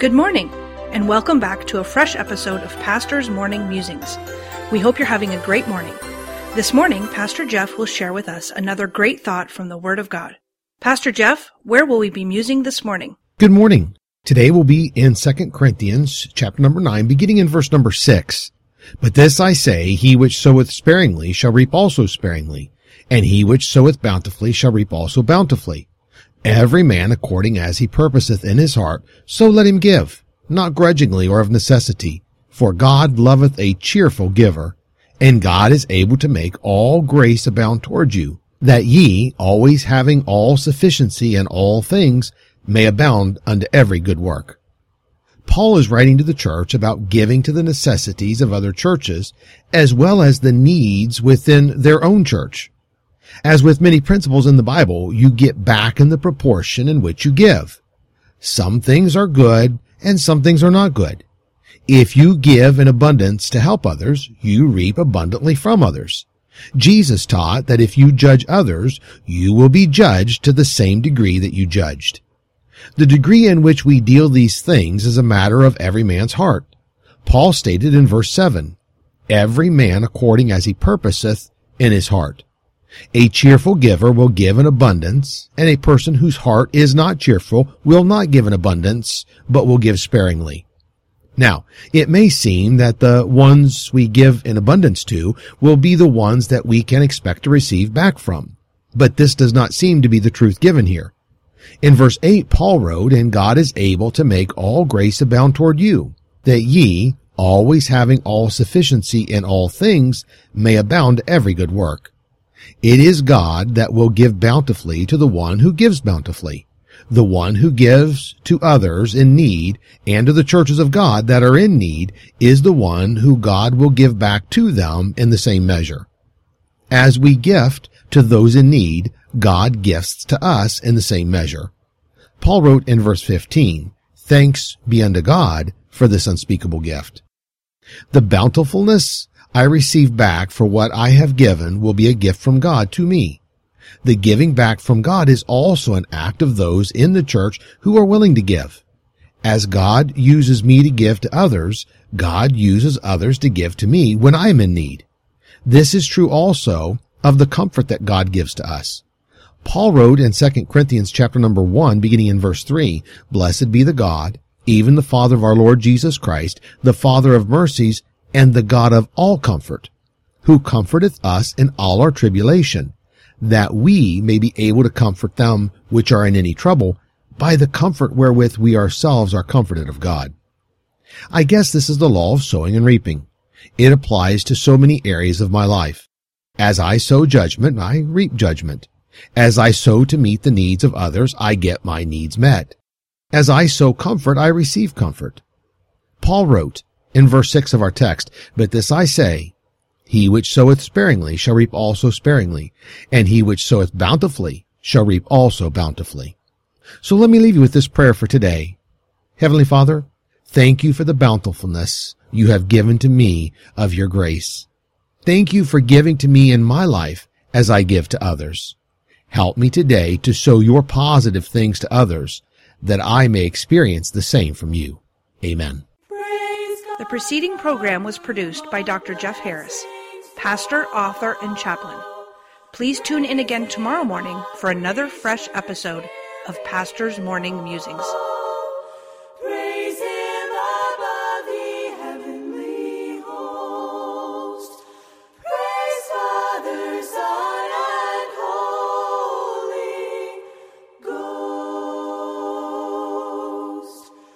Good morning, and welcome back to a fresh episode of Pastor's Morning Musings. We hope you're having a great morning. This morning, Pastor Jeff will share with us another great thought from the Word of God. Pastor Jeff, where will we be musing this morning? Good morning. Today we'll be in 2 Corinthians chapter number 9, beginning in verse number 6. But this I say, he which soweth sparingly shall reap also sparingly, and he which soweth bountifully shall reap also bountifully. Every man according as he purposeth in his heart, so let him give, not grudgingly or of necessity. For God loveth a cheerful giver, and God is able to make all grace abound toward you, that ye, always having all sufficiency in all things, may abound unto every good work. Paul is writing to the church about giving to the necessities of other churches, as well as the needs within their own church. As with many principles in the Bible, you get back in the proportion in which you give. Some things are good and some things are not good. If you give in abundance to help others, you reap abundantly from others. Jesus taught that if you judge others, you will be judged to the same degree that you judged. The degree in which we deal these things is a matter of every man's heart. Paul stated in verse 7, Every man according as he purposeth in his heart. A cheerful giver will give in abundance, and a person whose heart is not cheerful will not give in abundance, but will give sparingly. Now, it may seem that the ones we give in abundance to will be the ones that we can expect to receive back from. But this does not seem to be the truth given here. In verse 8, Paul wrote, And God is able to make all grace abound toward you, that ye, always having all sufficiency in all things, may abound every good work. It is God that will give bountifully to the one who gives bountifully. The one who gives to others in need and to the churches of God that are in need is the one who God will give back to them in the same measure. As we gift to those in need, God gifts to us in the same measure. Paul wrote in verse 15, Thanks be unto God for this unspeakable gift. The bountifulness I receive back for what I have given will be a gift from God to me. The giving back from God is also an act of those in the church who are willing to give. As God uses me to give to others, God uses others to give to me when I am in need. This is true also of the comfort that God gives to us. Paul wrote in 2 Corinthians chapter number 1 beginning in verse 3, Blessed be the God, even the Father of our Lord Jesus Christ, the Father of mercies and the God of all comfort, who comforteth us in all our tribulation, that we may be able to comfort them which are in any trouble by the comfort wherewith we ourselves are comforted of God. I guess this is the law of sowing and reaping. It applies to so many areas of my life. As I sow judgment, I reap judgment. As I sow to meet the needs of others, I get my needs met. As I sow comfort, I receive comfort. Paul wrote, in verse 6 of our text, But this I say, He which soweth sparingly shall reap also sparingly, and he which soweth bountifully shall reap also bountifully. So let me leave you with this prayer for today. Heavenly Father, thank you for the bountifulness you have given to me of your grace. Thank you for giving to me in my life as I give to others. Help me today to sow your positive things to others that I may experience the same from you. Amen. The preceding program was produced by Dr. Jeff Harris, pastor, author, and chaplain. Please tune in again tomorrow morning for another fresh episode of Pastor's Morning Musings.